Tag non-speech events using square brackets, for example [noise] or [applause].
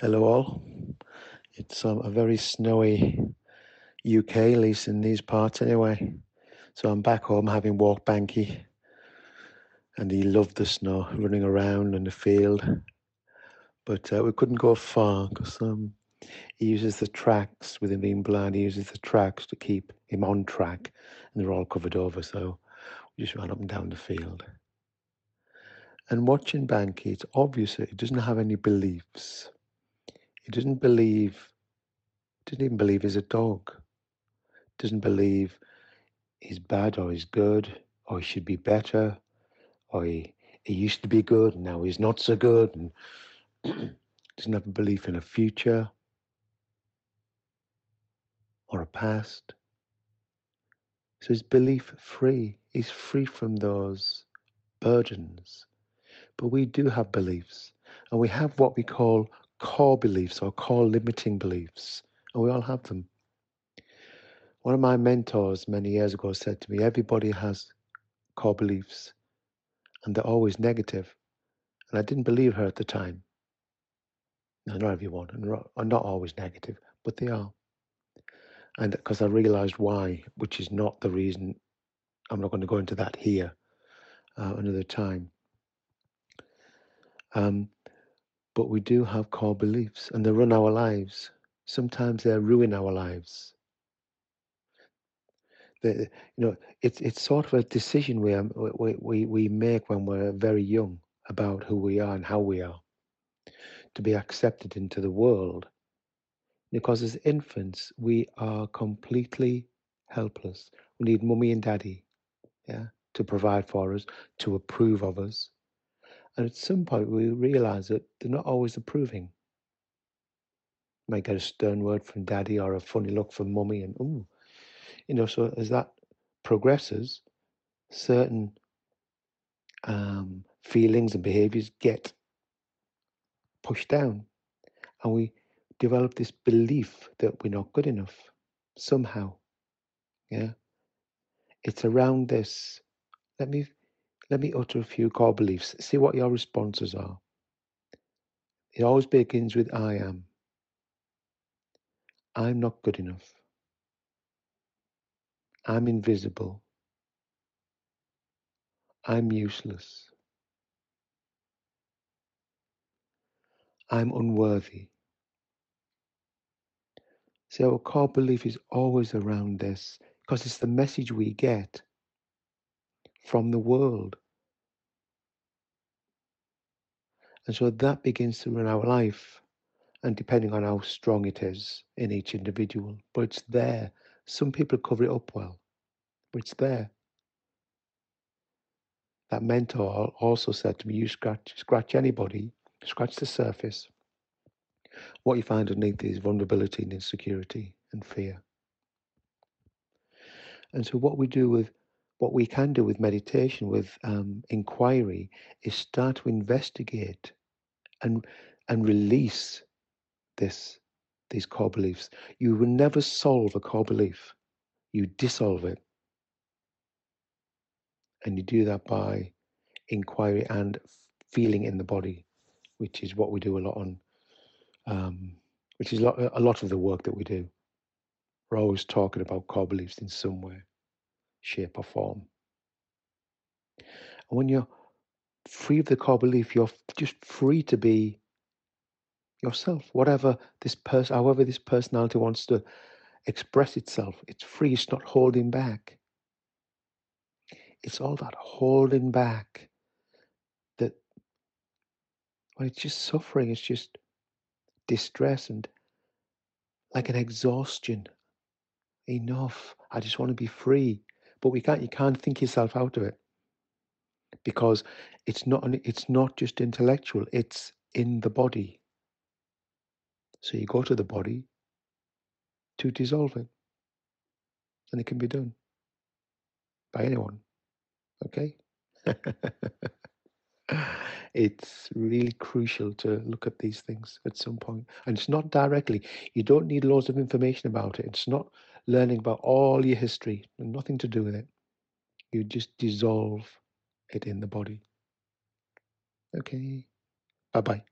Hello, all. It's um, a very snowy UK, at least in these parts anyway. So I'm back home having walked Bankei, and he loved the snow, running around in the field. But uh, we couldn't go far because um, he uses the tracks with him being blind. He uses the tracks to keep him on track, and they're all covered over. So we just ran up and down the field. And watching Bankei, it's obvious that he doesn't have any beliefs. He doesn't believe, doesn't even believe he's a dog. Doesn't believe he's bad or he's good or he should be better or he, he used to be good and now he's not so good and [clears throat] doesn't have a belief in a future or a past. So he's belief free. He's free from those burdens. But we do have beliefs and we have what we call core beliefs or core limiting beliefs, and we all have them. One of my mentors many years ago said to me, Everybody has core beliefs, and they're always negative. And I didn't believe her at the time. No, not everyone, and are not always negative, but they are. And because I realized why, which is not the reason, I'm not going to go into that here uh, another time. Um, but we do have core beliefs and they run our lives. Sometimes they ruin our lives. You know, it's it's sort of a decision we, we we we make when we're very young about who we are and how we are to be accepted into the world. Because as infants, we are completely helpless. We need mummy and daddy, yeah, to provide for us, to approve of us, and at some point, we realize that they're not always approving. You might get a stern word from daddy or a funny look from mummy, and ooh, you know. So as that progresses, certain um, feelings and behaviors get pushed down, and we develop this belief that we're not good enough somehow. Yeah, it's around this. Let me let me utter a few core beliefs. See what your responses are. It always begins with I am. I'm not good enough. I'm invisible. I'm useless. I'm unworthy. See, our core belief is always around this because it's the message we get from the world. And so that begins to run our life, and depending on how strong it is in each individual, but it's there. Some people cover it up well, but it's there. That mentor also said to me, "You scratch, scratch anybody, scratch the surface. What you find underneath is vulnerability and insecurity and fear." And so, what we do with what we can do with meditation, with um, inquiry, is start to investigate and and release this these core beliefs. You will never solve a core belief. You dissolve it. And you do that by inquiry and feeling in the body, which is what we do a lot on, um, which is a lot, a lot of the work that we do. We're always talking about core beliefs in some way, shape, or form. And when you're free of the core belief, you're just free to be yourself. Whatever this person, however this personality wants to express itself, it's free. It's not holding back. It's all that holding back. That well, it's just suffering. It's just distress and like an exhaustion. Enough. I just want to be free. But we can't. You can't think yourself out of it because it's not. It's not just intellectual. It's in the body. So you go to the body to dissolve it. And it can be done by anyone. Okay? [laughs] it's really crucial to look at these things at some point. And it's not directly. You don't need loads of information about it. It's not learning about all your history, and nothing to do with it. You just dissolve it in the body. Okay. Bye bye.